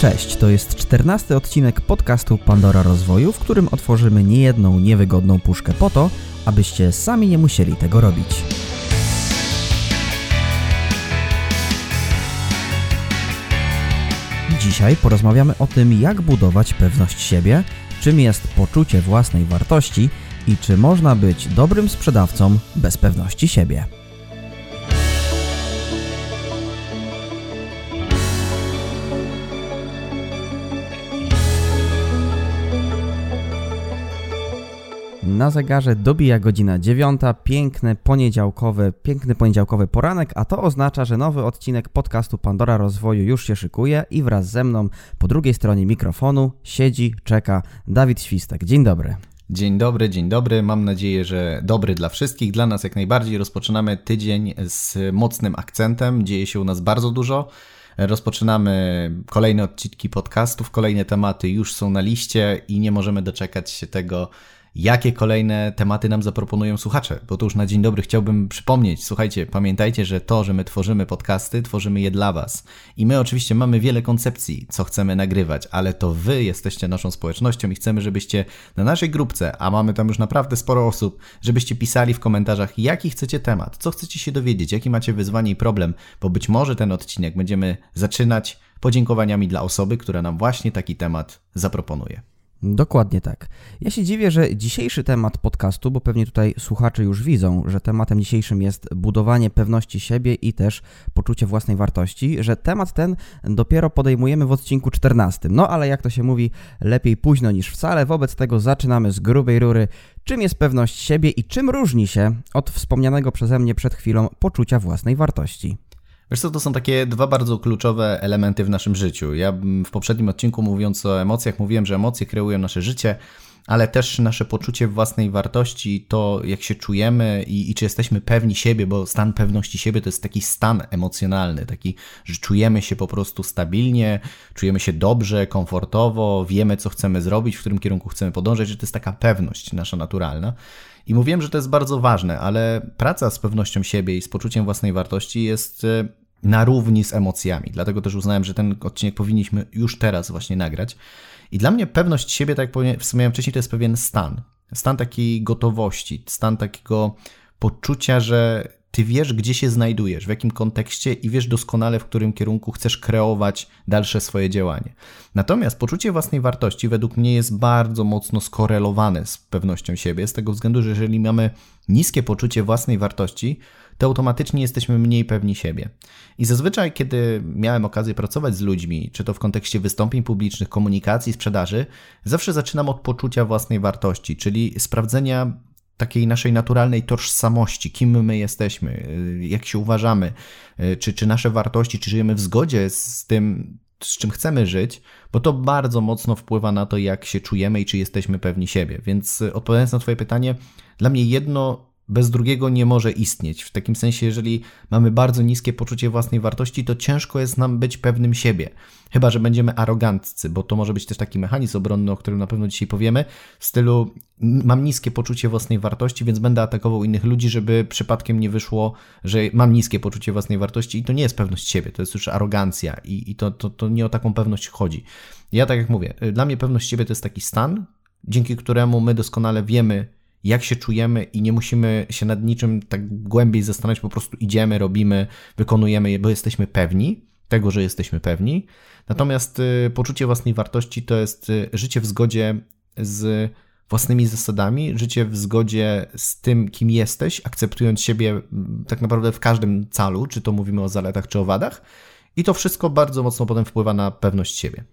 Cześć, to jest czternasty odcinek podcastu Pandora Rozwoju, w którym otworzymy niejedną niewygodną puszkę po to, abyście sami nie musieli tego robić. Dzisiaj porozmawiamy o tym, jak budować pewność siebie, czym jest poczucie własnej wartości i czy można być dobrym sprzedawcą bez pewności siebie. Na zegarze dobija godzina dziewiąta, piękny poniedziałkowy, piękny poniedziałkowy poranek, a to oznacza, że nowy odcinek podcastu Pandora Rozwoju już się szykuje i wraz ze mną po drugiej stronie mikrofonu siedzi, czeka Dawid Świstek. Dzień dobry. Dzień dobry, dzień dobry. Mam nadzieję, że dobry dla wszystkich, dla nas jak najbardziej. Rozpoczynamy tydzień z mocnym akcentem. Dzieje się u nas bardzo dużo. Rozpoczynamy kolejne odcinki podcastów, kolejne tematy już są na liście i nie możemy doczekać się tego, jakie kolejne tematy nam zaproponują słuchacze. Bo to już na dzień dobry chciałbym przypomnieć. Słuchajcie, pamiętajcie, że to, że my tworzymy podcasty, tworzymy je dla Was. I my oczywiście mamy wiele koncepcji, co chcemy nagrywać, ale to Wy jesteście naszą społecznością i chcemy, żebyście na naszej grupce, a mamy tam już naprawdę sporo osób, żebyście pisali w komentarzach, jaki chcecie temat, co chcecie się dowiedzieć, jaki macie wyzwanie i problem, bo być może ten odcinek będziemy zaczynać podziękowaniami dla osoby, która nam właśnie taki temat zaproponuje. Dokładnie tak. Ja się dziwię, że dzisiejszy temat podcastu, bo pewnie tutaj słuchacze już widzą, że tematem dzisiejszym jest budowanie pewności siebie i też poczucie własnej wartości, że temat ten dopiero podejmujemy w odcinku 14. No ale jak to się mówi, lepiej późno niż wcale, wobec tego zaczynamy z grubej rury. Czym jest pewność siebie i czym różni się od wspomnianego przeze mnie przed chwilą poczucia własnej wartości? Wiesz co, to są takie dwa bardzo kluczowe elementy w naszym życiu. Ja w poprzednim odcinku mówiąc o emocjach, mówiłem, że emocje kreują nasze życie, ale też nasze poczucie własnej wartości, to jak się czujemy i, i, czy jesteśmy pewni siebie, bo stan pewności siebie to jest taki stan emocjonalny, taki, że czujemy się po prostu stabilnie, czujemy się dobrze, komfortowo, wiemy co chcemy zrobić, w którym kierunku chcemy podążać, że to jest taka pewność nasza naturalna. I mówiłem, że to jest bardzo ważne, ale praca z pewnością siebie i z poczuciem własnej wartości jest e, na równi z emocjami. Dlatego też uznałem, że ten odcinek powinniśmy już teraz właśnie nagrać. I dla mnie pewność siebie, tak jak wspomniałem wcześniej, to jest pewien stan. Stan takiej gotowości, stan takiego poczucia, że ty wiesz, gdzie się znajdujesz, w jakim kontekście i wiesz doskonale, w którym kierunku chcesz kreować dalsze swoje działanie. Natomiast poczucie własnej wartości według mnie jest bardzo mocno skorelowane z pewnością siebie, z tego względu, że jeżeli mamy niskie poczucie własnej wartości, to automatycznie jesteśmy mniej pewni siebie. I zazwyczaj, kiedy miałem okazję pracować z ludźmi, czy to w kontekście wystąpień publicznych, komunikacji, sprzedaży, zawsze zaczynam od poczucia własnej wartości, czyli sprawdzenia takiej naszej naturalnej tożsamości, kim my jesteśmy, y, jak się uważamy, y, czy, czy nasze wartości, czy żyjemy w zgodzie z tym, z czym chcemy żyć, bo to bardzo mocno wpływa na to, jak się czujemy i czy jesteśmy pewni siebie. Więc y, odpowiadając na Twoje pytanie, dla mnie jedno bez drugiego nie może istnieć. W takim sensie, jeżeli mamy bardzo niskie poczucie własnej wartości, to ciężko jest nam być pewnym siebie. Chyba, że będziemy aroganccy, bo to może być też taki mechanizm obronny, o którym na pewno dzisiaj powiemy, w stylu mam niskie poczucie własnej wartości, więc będę atakował innych ludzi, żeby przypadkiem nie wyszło, że mam niskie poczucie własnej wartości i to nie jest pewność siebie, to jest już arogancja i, i to, to, to nie o taką pewność chodzi. Ja tak jak mówię, dla mnie pewność siebie to jest taki stan, dzięki któremu my doskonale wiemy, jak się czujemy i nie musimy się nad niczym tak głębiej zastanawiać, po prostu idziemy, robimy, wykonujemy je, bo jesteśmy pewni tego, że jesteśmy pewni. Natomiast y, poczucie własnej wartości to jest y, życie w zgodzie z własnymi zasadami, życie w zgodzie z tym, kim jesteś, akceptując siebie tak naprawdę w każdym calu, czy to mówimy o zaletach, czy o wadach. I to wszystko bardzo mocno potem wpływa na pewność siebie.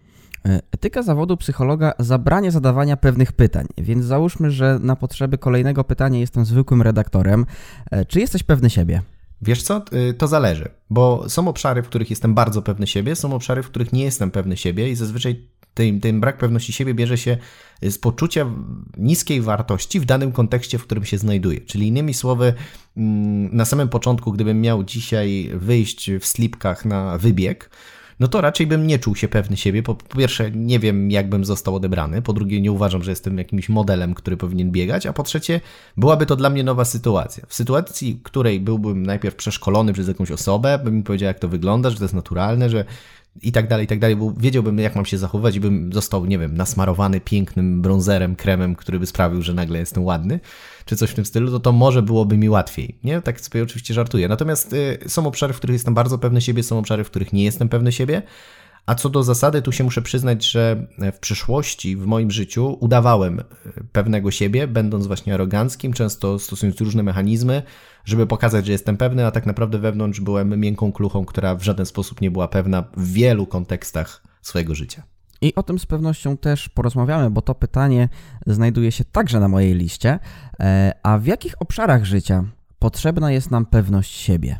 E, etyka zawodu psychologa zabrania zadawania pewnych pytań, więc załóżmy, że na potrzeby kolejnego pytania jestem zwykłym redaktorem. E, czy jesteś pewny siebie? Wiesz co, y, to zależy, bo są obszary, w których jestem bardzo pewny siebie, są obszary, w których nie jestem pewny siebie i zazwyczaj ten, ten brak pewności siebie bierze się z poczucia niskiej wartości w danym kontekście, w którym się znajduję. Czyli innymi słowy, mm, na samym początku, gdybym miał dzisiaj wyjść w slipkach na wybieg, no to raczej bym nie czuł się pewny siebie. Po, pierwsze, nie wiem, jak bym został odebrany. Po drugie, nie uważam, że jestem jakimś modelem, który powinien biegać. A po trzecie, byłaby to dla mnie nowa sytuacja. W sytuacji, w której byłbym najpierw przeszkolony przez jakąś osobę, bym mi powiedział, jak to wygląda, że to jest naturalne, że i tak dalej, i tak dalej, bo wiedziałbym, jak mam się zachować i bym został, nie wiem, nasmarowany pięknym bronzerem, kremem, który by sprawił, że nagle jestem ładny, czy coś w tym stylu, to to może byłoby mi łatwiej, nie? Tak sobie oczywiście żartuję. Natomiast y, są obszary, w których jestem bardzo pewny siebie, są obszary, w których nie jestem pewny siebie, a co do zasady, tu się muszę przyznać, że w przyszłości w moim życiu udawałem e, pewnego siebie, będąc właśnie aroganckim, często stosując różne mechanizmy, żeby pokazać, że jestem pewny, a tak naprawdę wewnątrz byłem miękką kluchą, która w żaden sposób nie była pewna w wielu kontekstach swojego życia. I o tym z pewnością też porozmawiamy, bo to pytanie znajduje się także na mojej liście. E, a w jakich obszarach życia potrzebna jest nam pewność siebie?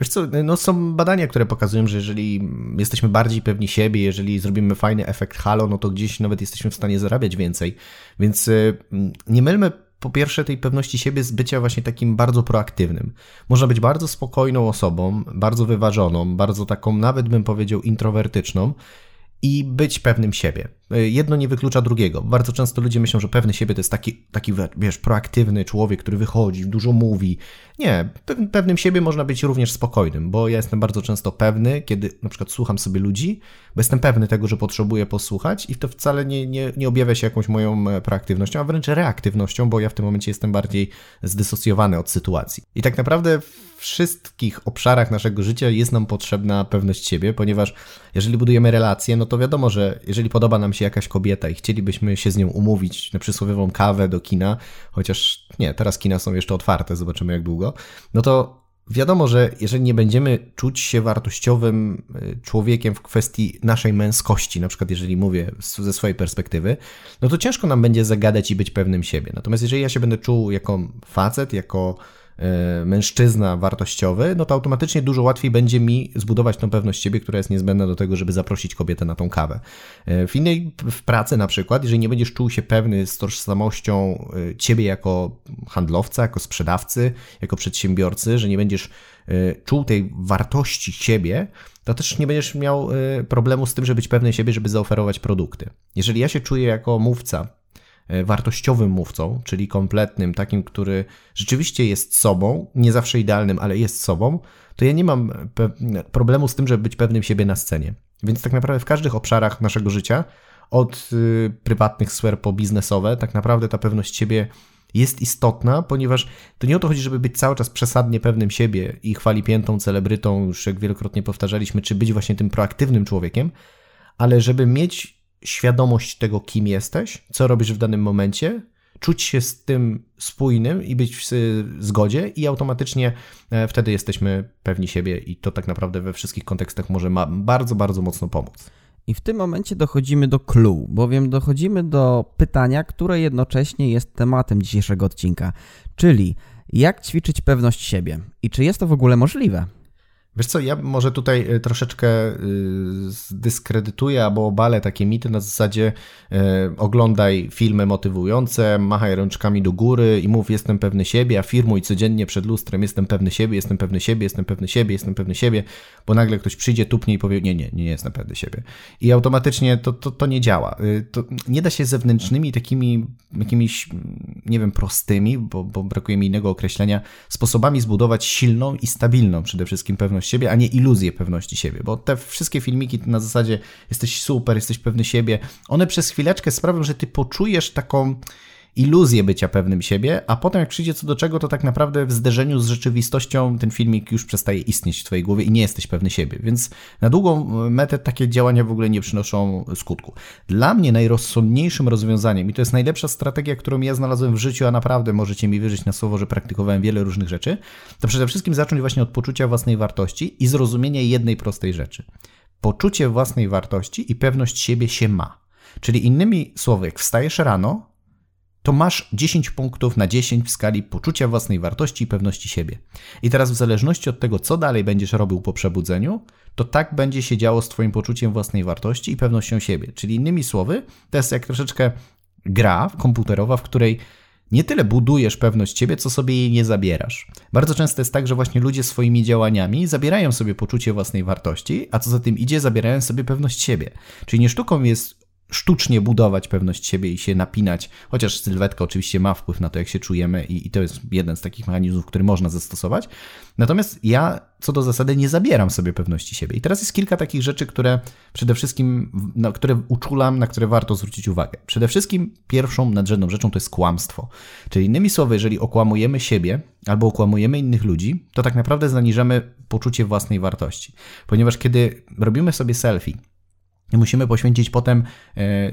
Wiesz co, no są badania, które pokazują, że jeżeli jesteśmy bardziej pewni siebie, jeżeli zrobimy fajny efekt halo, no to gdzieś nawet jesteśmy w stanie zarabiać więcej. Więc y, nie mylmy po pierwsze tej pewności siebie z bycia właśnie takim bardzo proaktywnym. Można być bardzo spokojną osobą, bardzo wyważoną, bardzo taką nawet bym powiedział introwertyczną i być pewnym siebie. Jedno nie wyklucza drugiego. Bardzo często ludzie myślą, że pewny siebie to jest taki, taki wiesz, proaktywny człowiek, który wychodzi, dużo mówi. Nie, pewnym siebie można być również spokojnym, bo ja jestem bardzo często pewny, kiedy na przykład słucham sobie ludzi, bo jestem pewny tego, że potrzebuję posłuchać i to wcale nie, nie, nie objawia się jakąś moją e, proaktywnością, a wręcz reaktywnością, bo ja w tym momencie jestem bardziej zdysocjowany od sytuacji. I tak naprawdę wszystkich obszarach naszego życia jest nam potrzebna pewność siebie, ponieważ jeżeli budujemy relacje, no to wiadomo, że jeżeli podoba nam się jakaś kobieta i chcielibyśmy się z nią umówić na przysłowiową kawę do kina, chociaż nie, teraz kina są jeszcze otwarte, zobaczymy jak długo, no to wiadomo, że jeżeli nie będziemy czuć się wartościowym y, człowiekiem w kwestii naszej męskości, na przykład jeżeli mówię ze swojej perspektywy, no to ciężko nam będzie zagadać i być pewnym siebie. Natomiast jeżeli ja się będę czuł jako facet, jako mężczyzna wartościowy, no to automatycznie dużo łatwiej będzie mi zbudować tą pewność siebie, która jest niezbędna do tego, żeby zaprosić kobietę na tą kawę. E, w innej, w pracy na przykład, jeżeli nie będziesz czuł się pewny z tożsamością e, ciebie jako handlowca, jako sprzedawcy, jako przedsiębiorcy, że nie będziesz czuł tej wartości siebie, to też nie będziesz miał problemu z tym, żeby być pewny siebie, żeby zaoferować produkty. Jeżeli ja się czuję jako mówca, E, wartościowym mówcą, czyli kompletnym, takim, który rzeczywiście jest sobą, nie zawsze idealnym, ale jest sobą, to ja nie mam problemu z tym, żeby być pewnym siebie na scenie. Więc tak naprawdę w każdych obszarach naszego życia, od y, prywatnych sfer po biznesowe, tak naprawdę ta pewność siebie jest istotna, ponieważ to nie o to chodzi, żeby być cały czas przesadnie pewnym siebie i chwalipiętą celebrytą, już jak wielokrotnie powtarzaliśmy, czy być właśnie tym proaktywnym człowiekiem, ale żeby mieć świadomość tego, kim jesteś, co robisz w danym momencie, czuć się z tym spójnym i być w zgodzie, i automatycznie e, wtedy jesteśmy pewni siebie, i to tak naprawdę we wszystkich kontekstach może ma bardzo, bardzo mocno pomóc. I w tym momencie dochodzimy do clue, bowiem dochodzimy do pytania, które jednocześnie jest tematem dzisiejszego odcinka, czyli jak ćwiczyć pewność siebie i czy jest to w ogóle możliwe? Wiesz co, ja może tutaj e, troszeczkę e, zdyskredytuję albo obalę takie mity na zasadzie e, oglądaj filmy motywujące, machaj rączkami do góry i mów jestem pewny siebie, a firmuj codziennie przed lustrem jestem pewny siebie, jestem pewny siebie, jestem pewny siebie, jestem pewny siebie, bo nagle ktoś przyjdzie, tupnie i powie nie, nie, nie jestem pewny siebie. I automatycznie to, to, to nie działa. To nie da się zewnętrznymi takimi jakimiś, nie wiem, prostymi, bo, bo brakuje mi innego określenia, sposobami zbudować silną i stabilną przede wszystkim pewność pewność siebie, a nie iluzję pewności siebie, bo te wszystkie filmiki na zasadzie jesteś super, jesteś pewny siebie, one przez chwileczkę sprawią, że ty poczujesz taką iluzję bycia pewnym siebie, a potem jak przyjdzie co do czego, to tak naprawdę w zderzeniu z rzeczywistością ten filmik już przestaje istnieć w twojej głowie i nie jesteś pewny siebie. Więc na długą metę takie działania w ogóle nie przynoszą skutku. Dla mnie najrozsądniejszym rozwiązaniem, i to jest najlepsza strategia, którą ja znalazłem w życiu, a naprawdę możecie mi wierzyć na słowo, że praktykowałem wiele różnych rzeczy, to przede wszystkim zacząć właśnie od poczucia własnej wartości i zrozumienia jednej prostej rzeczy. Poczucie własnej wartości i pewność siebie się ma. Czyli innymi słowy, jak wstajesz rano, to masz 10 punktów na 10 w skali poczucia własnej wartości i pewności siebie. I teraz w zależności od tego, co dalej będziesz robił po przebudzeniu, to tak będzie się działo z Twoim poczuciem własnej wartości i pewnością siebie. Czyli innymi słowy, to jest jak troszeczkę gra komputerowa, w której nie tyle budujesz pewność siebie, co sobie jej nie zabierasz. Bardzo często jest tak, że właśnie ludzie swoimi działaniami zabierają sobie poczucie własnej wartości, a co za tym idzie, zabierają sobie pewność siebie. Czyli nie sztuką jest sztucznie budować pewność siebie i się napinać, chociaż sylwetka oczywiście ma wpływ na to, jak się czujemy i, i, to jest jeden z takich mechanizmów, który można zastosować. Natomiast ja co do zasady nie zabieram sobie pewności siebie. I teraz jest kilka takich rzeczy, które przede wszystkim, na które uczulam, na które warto zwrócić uwagę. Przede wszystkim pierwszą nadrzędną rzeczą to jest kłamstwo. Czyli innymi słowy, jeżeli okłamujemy siebie albo okłamujemy innych ludzi, to tak naprawdę zaniżamy poczucie własnej wartości. Ponieważ kiedy robimy sobie selfie, Musimy poświęcić potem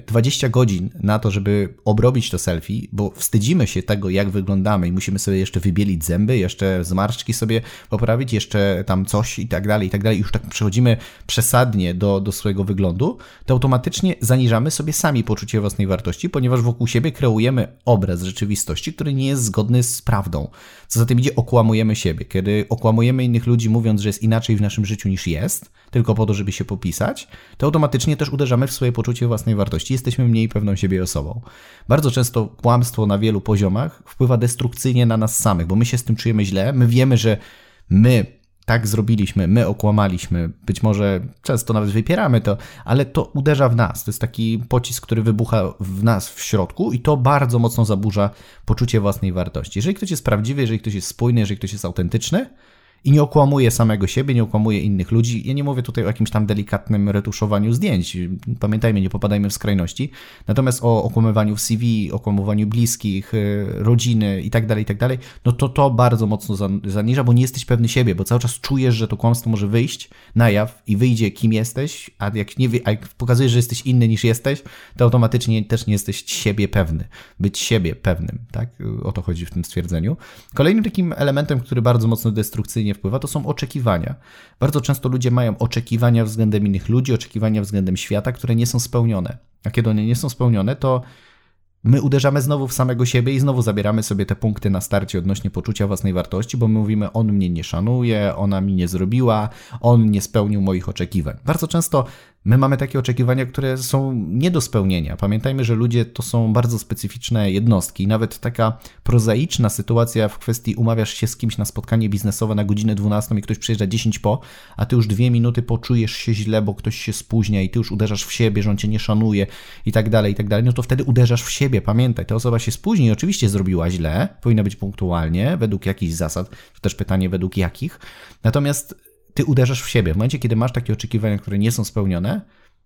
20 e, godzin na to, żeby obrobić to selfie, bo wstydzimy się tego, jak wyglądamy i musimy sobie jeszcze wybielić zęby, jeszcze zmarszczki sobie poprawić, jeszcze tam coś i tak dalej, i tak dalej. Już tak przechodzimy przesadnie do, do swojego wyglądu, to automatycznie zaniżamy sobie sami poczucie własnej wartości, ponieważ wokół siebie kreujemy obraz rzeczywistości, który nie jest zgodny z prawdą. Co za tym idzie, okłamujemy siebie. Kiedy okłamujemy innych ludzi, mówiąc, że jest inaczej w naszym życiu niż jest, tylko po to, żeby się popisać, to automatycznie też uderzamy w swoje poczucie własnej wartości. Jesteśmy mniej pewną siebie osobą. Bardzo często kłamstwo na wielu poziomach wpływa destrukcyjnie na nas samych, bo my się z tym czujemy źle, my wiemy, że my tak zrobiliśmy, my okłamaliśmy, być może często nawet wypieramy to, ale to uderza w nas. To jest taki pocisk, który wybucha w nas w środku i to bardzo mocno zaburza poczucie własnej wartości. Jeżeli ktoś jest prawdziwy, jeżeli ktoś jest spójny, jeżeli ktoś jest autentyczny, i nie okłamuje samego siebie, nie okłamuje innych ludzi. Ja nie mówię tutaj o jakimś tam delikatnym retuszowaniu zdjęć. Pamiętajmy, nie popadajmy w skrajności. Natomiast o okłamywaniu w CV, okłamywaniu bliskich, y, rodziny i tak dalej, i tak dalej, no to to bardzo mocno zaniża, bo nie jesteś pewny siebie, bo cały czas czujesz, że to kłamstwo może wyjść na jaw i wyjdzie kim jesteś, a jak, nie, a jak pokazujesz, że jesteś inny niż jesteś, to automatycznie też nie jesteś siebie pewny. Być siebie pewnym, tak? O to chodzi w tym stwierdzeniu. Kolejnym takim elementem, który bardzo mocno destrukcyjnie wpływa, to są oczekiwania. Bardzo często ludzie mają oczekiwania względem innych ludzi, oczekiwania względem świata, które nie są spełnione. A kiedy one nie są spełnione, to my uderzamy znowu w samego siebie i znowu zabieramy sobie te punkty na starcie odnośnie poczucia własnej wartości, bo my mówimy, on mnie nie szanuje, ona mi nie zrobiła, on nie spełnił moich oczekiwań. Bardzo często My mamy takie oczekiwania, które są nie do spełnienia. Pamiętajmy, że ludzie to są bardzo specyficzne jednostki. Nawet taka prozaiczna sytuacja w kwestii umawiasz się z kimś na spotkanie biznesowe na godzinę 12 i ktoś przyjeżdża 10 po, a ty już dwie minuty poczujesz się źle, bo ktoś się spóźnia i ty już uderzasz w siebie, że on cię nie szanuje i tak dalej, i tak dalej, no to wtedy uderzasz w siebie. Pamiętaj, ta osoba się spóźni, oczywiście zrobiła źle, powinna być punktualnie, według jakichś zasad, to też pytanie według jakich. Natomiast ty uderzasz w siebie. W momencie, kiedy masz takie oczekiwania, które nie są spełnione,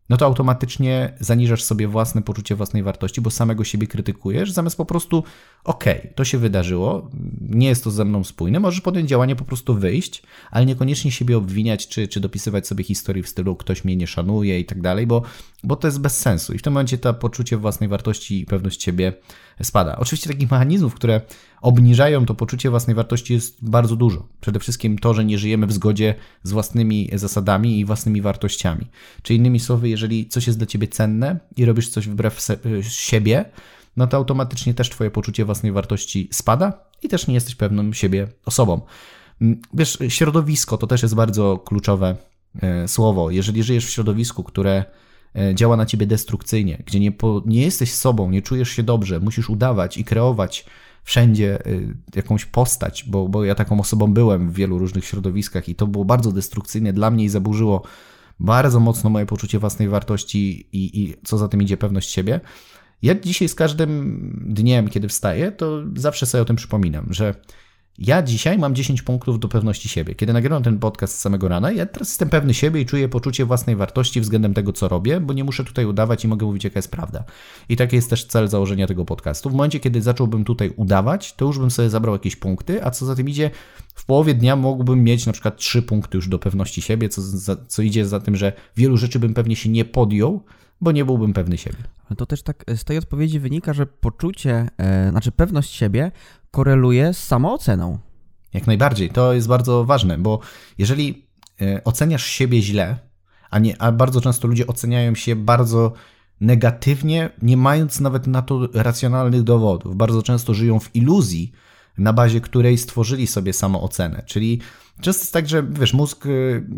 no to automatycznie zaniżasz sobie własne poczucie własnej wartości, bo samego siebie krytykujesz, zamiast po prostu, okej, okay, to się wydarzyło, nie jest to ze mną spójne, możesz podjąć działanie, po prostu wyjść, ale niekoniecznie siebie obwiniać, czy, czy dopisywać sobie historii w stylu ktoś mnie nie szanuje i tak dalej, bo, bo to jest bez sensu. I w tym momencie to poczucie własnej wartości i pewność siebie spada. Oczywiście takich mechanizmów, które obniżają to poczucie własnej wartości jest bardzo dużo. Przede wszystkim to, że nie żyjemy w zgodzie z własnymi zasadami i własnymi wartościami. Czy innymi słowy, jeżeli coś jest dla ciebie cenne i robisz coś wbrew siebie, no to automatycznie też twoje poczucie własnej wartości spada i też nie jesteś pewną siebie osobą. Mm, wiesz, środowisko to też jest bardzo kluczowe e, słowo. Jeżeli żyjesz w środowisku, które e, działa na ciebie destrukcyjnie, gdzie nie, po, nie jesteś sobą, nie czujesz się dobrze, musisz udawać i kreować wszędzie y, jakąś postać, bo, bo ja taką osobą byłem w wielu różnych środowiskach i to było bardzo destrukcyjne dla mnie i zaburzyło bardzo mocno moje poczucie własnej wartości i, i co za tym idzie pewność siebie. Ja dzisiaj z każdym dniem, kiedy wstaję, to zawsze sobie o tym przypominam, że ja dzisiaj mam 10 punktów do pewności siebie. Kiedy nagrywam ten podcast z samego rana, ja teraz jestem pewny siebie i czuję poczucie własnej wartości względem tego, co robię, bo nie muszę tutaj udawać i mogę mówić, jaka jest prawda. I taki jest też cel założenia tego podcastu. W momencie, kiedy zacząłbym tutaj udawać, to już bym sobie zabrał jakieś punkty, a co za tym idzie, w połowie dnia mógłbym mieć na przykład 3 punkty już do pewności siebie, co, za, co idzie za tym, że wielu rzeczy bym pewnie się nie podjął, bo nie byłbym pewny siebie. To też tak z tej odpowiedzi wynika, że poczucie, e, znaczy pewność siebie koreluje z samooceną. Jak najbardziej. To jest bardzo ważne, bo jeżeli e, oceniasz siebie źle, a, nie, a bardzo często ludzie oceniają się bardzo negatywnie, nie mając nawet na to racjonalnych dowodów. Bardzo często żyją w iluzji, na bazie której stworzyli sobie samoocenę. Czyli Często jest tak, że wiesz, mózg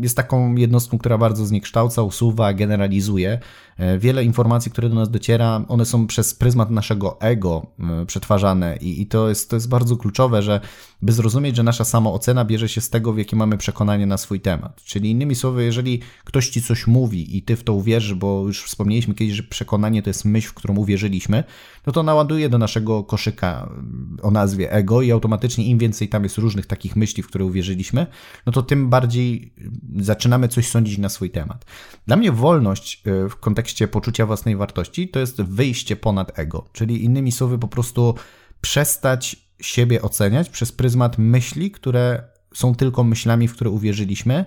jest taką jednostką, która bardzo zniekształca, usuwa, generalizuje. E, wiele informacji, które do nas dociera, one są przez pryzmat naszego ego e, przetwarzane i, i to, jest, to jest bardzo kluczowe, że by zrozumieć, że nasza samoocena bierze się z tego, w jakie mamy przekonanie na swój temat. Czyli innymi słowy, jeżeli ktoś ci coś mówi i ty w to uwierzysz, bo już wspomnieliśmy kiedyś, że przekonanie to jest myśl, w którą uwierzyliśmy, no to naładuje do naszego koszyka o nazwie ego i automatycznie im więcej tam jest różnych takich myśli, w które uwierzyliśmy, no to tym bardziej zaczynamy coś sądzić na swój temat. Dla mnie wolność e, w kontekście poczucia własnej wartości to jest wyjście ponad ego, czyli innymi słowy po prostu przestać siebie oceniać przez pryzmat myśli, które są tylko myślami, w które uwierzyliśmy,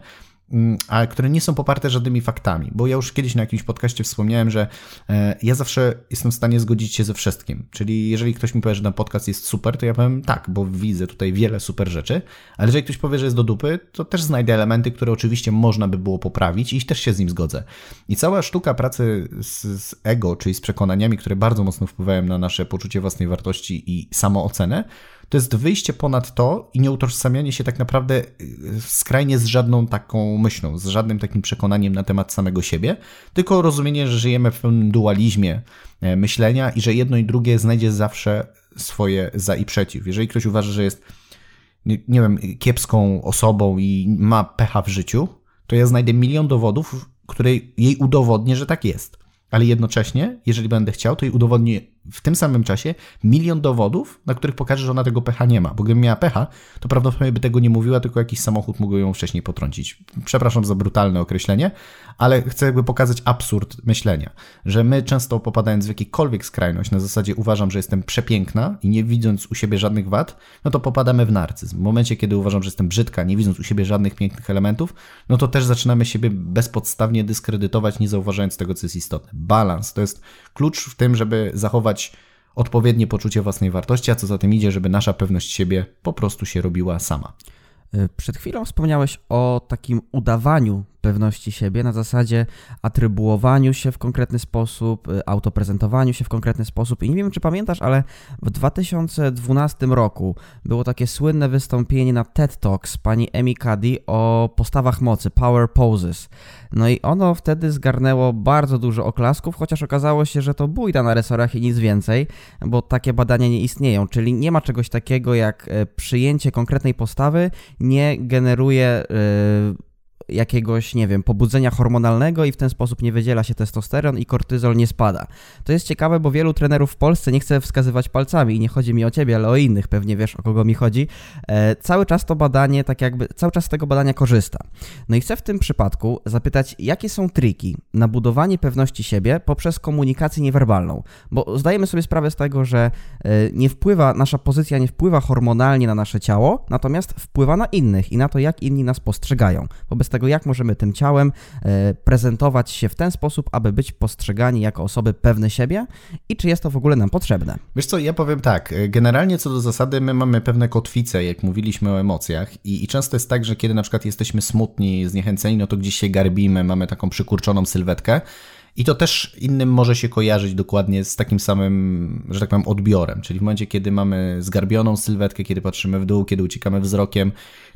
a które nie są poparte żadnymi faktami. Bo ja już kiedyś na jakimś podcaście wspomniałem, że e, ja zawsze jestem w stanie zgodzić się ze wszystkim. Czyli jeżeli ktoś mi powie, że ten podcast jest super, to ja powiem tak, bo widzę tutaj wiele super rzeczy, ale jeżeli ktoś powie, że jest do dupy, to też znajdę elementy, które oczywiście można by było poprawić i też się z nim zgodzę. I cała sztuka pracy z, z ego, czyli z przekonaniami, które bardzo mocno wpływają na nasze poczucie własnej wartości i samoocenę, to jest wyjście ponad to i nie utożsamianie się tak naprawdę y, skrajnie z żadną taką myślą, z żadnym takim przekonaniem na temat samego siebie, tylko rozumienie, że żyjemy w pewnym dualizmie e, myślenia i że jedno i drugie znajdzie zawsze swoje za i przeciw. Jeżeli ktoś uważa, że jest, nie, wiem, kiepską osobą i ma pecha w życiu, to ja znajdę milion dowodów, które jej udowodnię, że tak jest. Ale jednocześnie, jeżeli będę chciał, to jej udowodnię w tym samym czasie milion dowodów, na których pokaże, że ona tego pecha nie ma. Bo gdyby miała pecha, to prawdopodobnie by tego nie mówiła, tylko jakiś samochód mógł ją wcześniej potrącić. Przepraszam za brutalne określenie, ale chcę jakby pokazać absurd myślenia, że my często popadając w jakikolwiek skrajność, na zasadzie uważam, że jestem przepiękna i nie widząc u siebie żadnych wad, no to popadamy w narcyzm. W momencie, kiedy uważam, że jestem brzydka, nie widząc u siebie żadnych pięknych elementów, no to też zaczynamy siebie bezpodstawnie dyskredytować, nie zauważając tego, co jest istotne. Balans to jest klucz w tym, żeby zachować odpowiednie poczucie własnej wartości, a co za tym idzie, żeby nasza pewność siebie po prostu się robiła sama. Przed chwilą wspomniałeś o takim udawaniu pewności siebie na zasadzie atrybuowaniu się w konkretny sposób, y, autoprezentowaniu się w konkretny sposób. I nie wiem, czy pamiętasz, ale w 2012 roku było takie słynne wystąpienie na TED Talks pani Emi Cuddy o postawach mocy, power poses. No i ono wtedy zgarnęło bardzo dużo oklasków, chociaż okazało się, że to bójda na resorach i nic więcej, bo takie badania nie istnieją, czyli nie ma czegoś takiego jak y, przyjęcie konkretnej postawy nie generuje yy, jakiegoś, nie wiem, pobudzenia hormonalnego i w ten sposób nie wydziela się testosteron i kortyzol nie spada. To jest ciekawe, bo wielu trenerów w Polsce nie chce wskazywać palcami i nie chodzi mi o ciebie, ale o innych, pewnie wiesz o kogo mi chodzi. E, cały czas to badanie, tak jakby, cały czas z tego badania korzysta. No i chcę w tym przypadku zapytać, jakie są triki na budowanie pewności siebie poprzez komunikację niewerbalną, bo zdajemy sobie sprawę z tego, że e, nie wpływa, nasza pozycja nie wpływa hormonalnie na nasze ciało, natomiast wpływa na innych i na to, jak inni nas postrzegają. Wobec tego, jak możemy tym ciałem e, prezentować się w ten sposób, aby być postrzegani jako osoby pewne siebie i czy jest to w ogóle nam potrzebne. Wiesz co, ja powiem tak, generalnie co do zasady my mamy pewne kotwice, jak mówiliśmy o emocjach i, i często jest tak, że kiedy na przykład jesteśmy smutni, zniechęceni, no to gdzieś się garbimy, mamy taką przykurczoną sylwetkę, i to też innym może się kojarzyć dokładnie z takim samym, że tak powiem, odbiorem. Czyli w momencie, kiedy mamy zgarbioną sylwetkę, kiedy patrzymy w dół, kiedy uciekamy wzrokiem,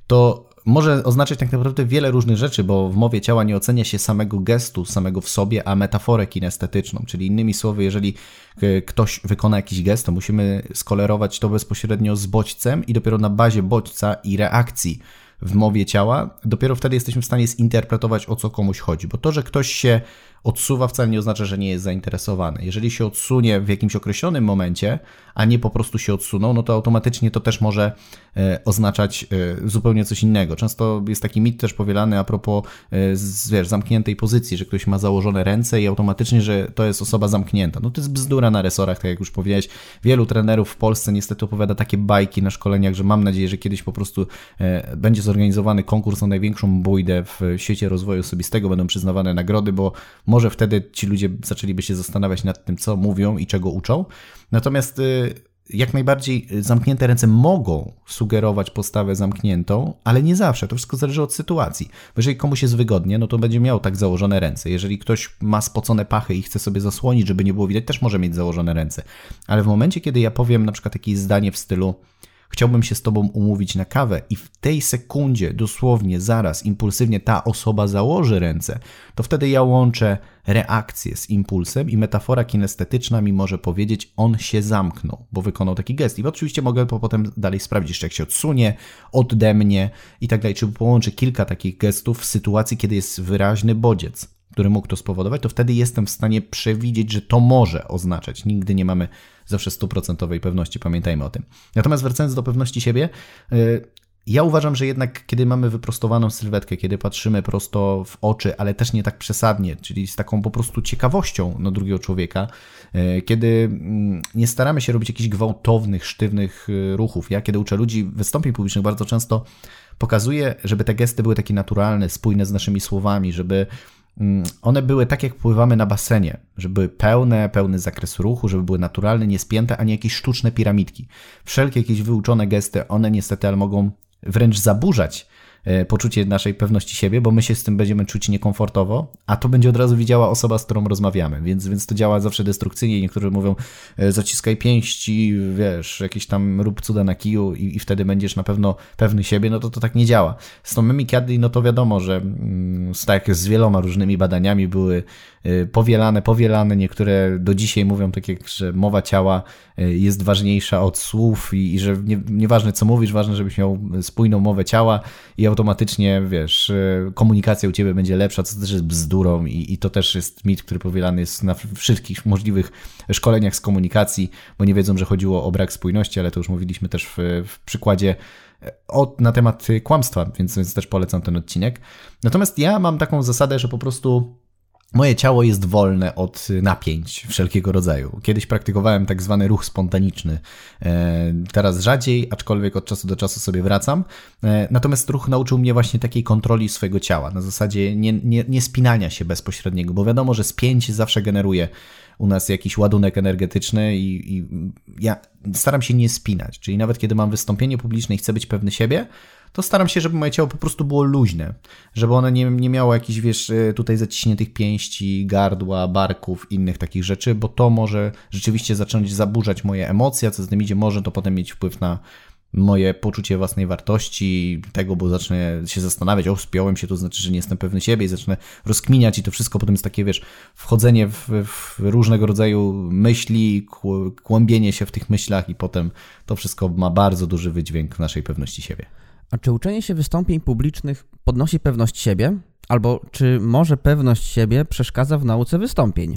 to może oznaczać tak naprawdę wiele różnych rzeczy, bo w mowie ciała nie ocenia się samego gestu, samego w sobie, a metaforę kinestetyczną. Czyli innymi słowy, jeżeli e, ktoś wykona jakiś gest, to musimy skolerować to bezpośrednio z bodźcem i dopiero na bazie bodźca i reakcji w mowie ciała, dopiero wtedy jesteśmy w stanie zinterpretować, o co komuś chodzi. Bo to, że ktoś się odsuwa, wcale nie oznacza, że nie jest zainteresowany. Jeżeli się odsunie w jakimś określonym momencie, a nie po prostu się odsunął, no to automatycznie to też może e, oznaczać e, zupełnie coś innego. Często jest taki mit też powielany a propos e, wiesz, zamkniętej pozycji, że ktoś ma założone ręce i automatycznie, że to jest osoba zamknięta. No to jest bzdura na resorach, tak jak już powiedziałeś. Wielu trenerów w Polsce niestety opowiada takie bajki na szkoleniach, że mam nadzieję, że kiedyś po prostu będzie zorganizowany konkurs na największą bójdę w świecie rozwoju osobistego, będą przyznawane nagrody, bo może wtedy ci ludzie zaczęliby się zastanawiać nad tym, co mówią i czego uczą. Natomiast y, jak najbardziej zamknięte ręce mogą sugerować postawę zamkniętą, ale nie zawsze. To wszystko zależy od sytuacji. Jeżeli komuś jest wygodnie, no to będzie miał tak założone ręce. Jeżeli ktoś ma spocone pachy i chce sobie zasłonić, żeby nie było widać, też może mieć założone ręce. Ale w momencie, kiedy ja powiem na przykład jakieś zdanie w stylu chciałbym się z tobą umówić na kawę i w tej sekundzie, dosłownie zaraz, impulsywnie ta osoba założy ręce, to wtedy ja łączę reakcję z impulsem i metafora kinestetyczna mi może powiedzieć, on się zamknął, bo wykonał taki gest. I oczywiście mogę potem dalej sprawdzić, czy jak się odsunie ode mnie i tak dalej, czy połączę kilka takich gestów w sytuacji, kiedy jest wyraźny bodziec który mógł to spowodować, to wtedy jestem w stanie przewidzieć, że to może oznaczać. Nigdy nie mamy zawsze stuprocentowej pewności, pamiętajmy o tym. Natomiast wracając do pewności siebie, y, ja uważam, że jednak kiedy mamy wyprostowaną sylwetkę, kiedy patrzymy prosto w oczy, ale też nie tak przesadnie, czyli z taką po prostu ciekawością na drugiego człowieka, y, kiedy mm, nie staramy się robić jakichś gwałtownych, sztywnych y, ruchów. Ja kiedy uczę ludzi wystąpień publicznych, bardzo często pokazuję, żeby te gesty były takie naturalne, spójne z naszymi słowami, żeby one były tak, jak pływamy na basenie, żeby były pełne, pełny zakres ruchu, żeby były naturalne, niespięte, a nie jakieś sztuczne piramidki. Wszelkie jakieś wyuczone gesty, one niestety ale mogą wręcz zaburzać poczucie naszej pewności siebie, bo my się z tym będziemy czuć niekomfortowo, a to będzie od razu widziała osoba, z którą rozmawiamy, więc, więc to działa zawsze destrukcyjnie. Niektórzy mówią, e, zaciskaj pięści, wiesz, jakieś tam rób cuda na kiju i, i wtedy będziesz na pewno pewny siebie, no to to tak nie działa. Z tą mimikady, no to wiadomo, że tak z wieloma różnymi badaniami były e, powielane, powielane, niektóre do dzisiaj mówią tak jak, że mowa ciała jest ważniejsza od słów i, i że nie, nieważne co mówisz, ważne, żebyś miał spójną mowę ciała i automatycznie, wiesz, e, komunikacja u ciebie będzie lepsza, co też jest bzdurą i, i to też jest mit, który powielany jest na wszystkich możliwych szkoleniach z komunikacji, bo nie wiedzą, że chodziło o brak spójności, ale to już mówiliśmy też w, w przykładzie e, od, na temat kłamstwa, więc, więc też polecam ten odcinek. Natomiast ja mam taką zasadę, że po prostu Moje ciało jest wolne od napięć wszelkiego rodzaju. Kiedyś praktykowałem tak zwany ruch spontaniczny. E, teraz rzadziej, aczkolwiek od czasu do czasu sobie wracam. E, natomiast ruch nauczył mnie właśnie takiej kontroli swojego ciała, na zasadzie nie, nie, nie spinania się bezpośredniego, bo wiadomo, że spięcie zawsze generuje u nas jakiś ładunek energetyczny i, i ja staram się nie spinać. Czyli nawet kiedy mam wystąpienie publiczne i chcę być pewny siebie, to staram się, żeby moje ciało po prostu było luźne, żeby one nie, nie miało jakichś, wiesz, e, tutaj zaciśniętych pięści, gardła, barków, innych takich rzeczy, bo to może rzeczywiście zacząć zaburzać moje emocje, a co z tym idzie, może to potem mieć wpływ na moje poczucie własnej wartości, tego, bo zacznę się zastanawiać, o, spiąłem się, to znaczy, że nie jestem pewny siebie i zacznę rozkminiać i to wszystko potem jest takie, wiesz, wchodzenie w, w różnego rodzaju myśli, kłębienie się w tych myślach i potem to wszystko ma bardzo duży wydźwięk naszej pewności siebie. A czy uczenie się wystąpień publicznych podnosi pewność siebie? Albo czy może pewność siebie przeszkadza w nauce wystąpień?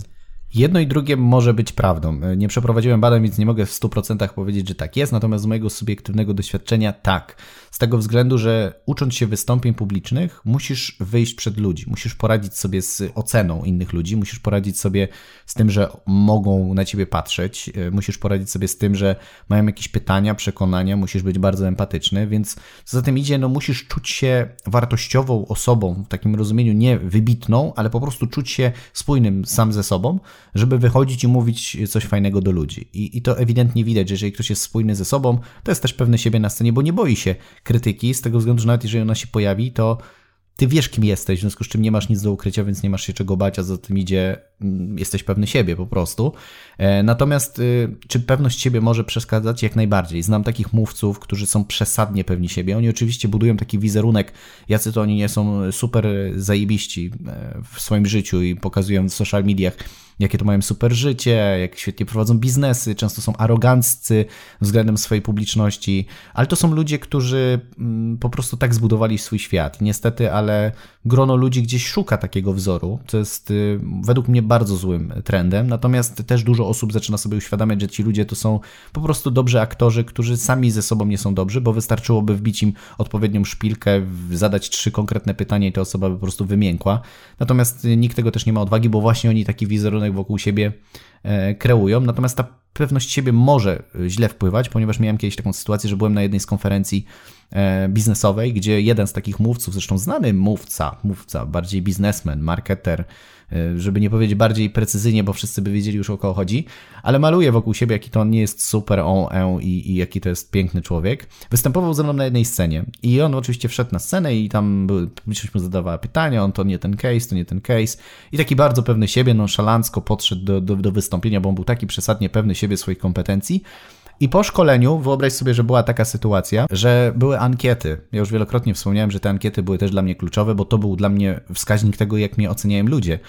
Jedno i drugie może być prawdą. Nie przeprowadziłem badań, więc nie mogę w 100% powiedzieć, że tak jest, natomiast z mojego subiektywnego doświadczenia tak. Z tego względu, że ucząc się wystąpień publicznych, musisz wyjść przed ludzi, musisz poradzić sobie z oceną innych ludzi, musisz poradzić sobie z tym, że mogą na ciebie patrzeć, e, musisz poradzić sobie z tym, że mają jakieś pytania, przekonania, musisz być bardzo empatyczny, więc co za tym idzie, no musisz czuć się wartościową osobą, w takim rozumieniu nie wybitną, ale po prostu czuć się spójnym sam ze sobą, żeby wychodzić i mówić coś fajnego do ludzi. I, i to ewidentnie widać, że jeżeli ktoś jest spójny ze sobą, to jest też pewny siebie na scenie, bo nie boi się krytyki, z tego względu, że nawet jeżeli ona się pojawi, to ty wiesz, kim jesteś, w związku z czym nie masz nic do ukrycia, więc nie masz się czego bać, a za tym idzie, mm, jesteś pewny siebie po prostu. E, natomiast y, czy pewność siebie może przeszkadzać? Jak najbardziej. Znam takich mówców, którzy są przesadnie pewni siebie. Oni oczywiście budują taki wizerunek, jacy to oni nie są super zajebiści e, w swoim życiu i pokazują w social mediach jakie to mają super życie, jak świetnie prowadzą biznesy, często są aroganccy względem swojej publiczności, ale to są ludzie, którzy mm, po prostu tak zbudowali swój świat. Niestety, ale grono ludzi gdzieś szuka takiego wzoru, co jest y, według mnie bardzo złym trendem, natomiast też dużo osób zaczyna sobie uświadamiać, że ci ludzie to są po prostu dobrzy aktorzy, którzy sami ze sobą nie są dobrzy, bo wystarczyłoby wbić im odpowiednią szpilkę, zadać trzy konkretne pytania i ta osoba by po prostu wymiękła. Natomiast nikt tego też nie ma odwagi, bo właśnie oni taki wizerunek wokół siebie e, kreują. Natomiast ta pewność siebie może źle wpływać, ponieważ miałem kiedyś taką sytuację, że byłem na jednej z konferencji e, biznesowej, gdzie jeden z takich mówców, zresztą znany mówca, mówca, bardziej biznesmen, marketer, E, żeby nie powiedzieć bardziej precyzyjnie, bo wszyscy by wiedzieli już o kogo chodzi, ale maluje wokół siebie, jaki to on nie jest super on, en i, i jaki to jest piękny człowiek. Występował ze mną na jednej scenie i on oczywiście wszedł na scenę i tam publiczność mu zadawała pytania, on to nie ten case, to nie ten case i taki bardzo pewny siebie, nonszalancko podszedł do, do, do wystąpienia, bo on był taki przesadnie pewny siebie swoich kompetencji, I po szkoleniu wyobraź sobie, że była taka sytuacja, że były ankiety. Ja już wielokrotnie wspomniałem, że te ankiety były też dla mnie kluczowe, bo to był dla mnie wskaźnik tego, jak mnie oceniają ludzie.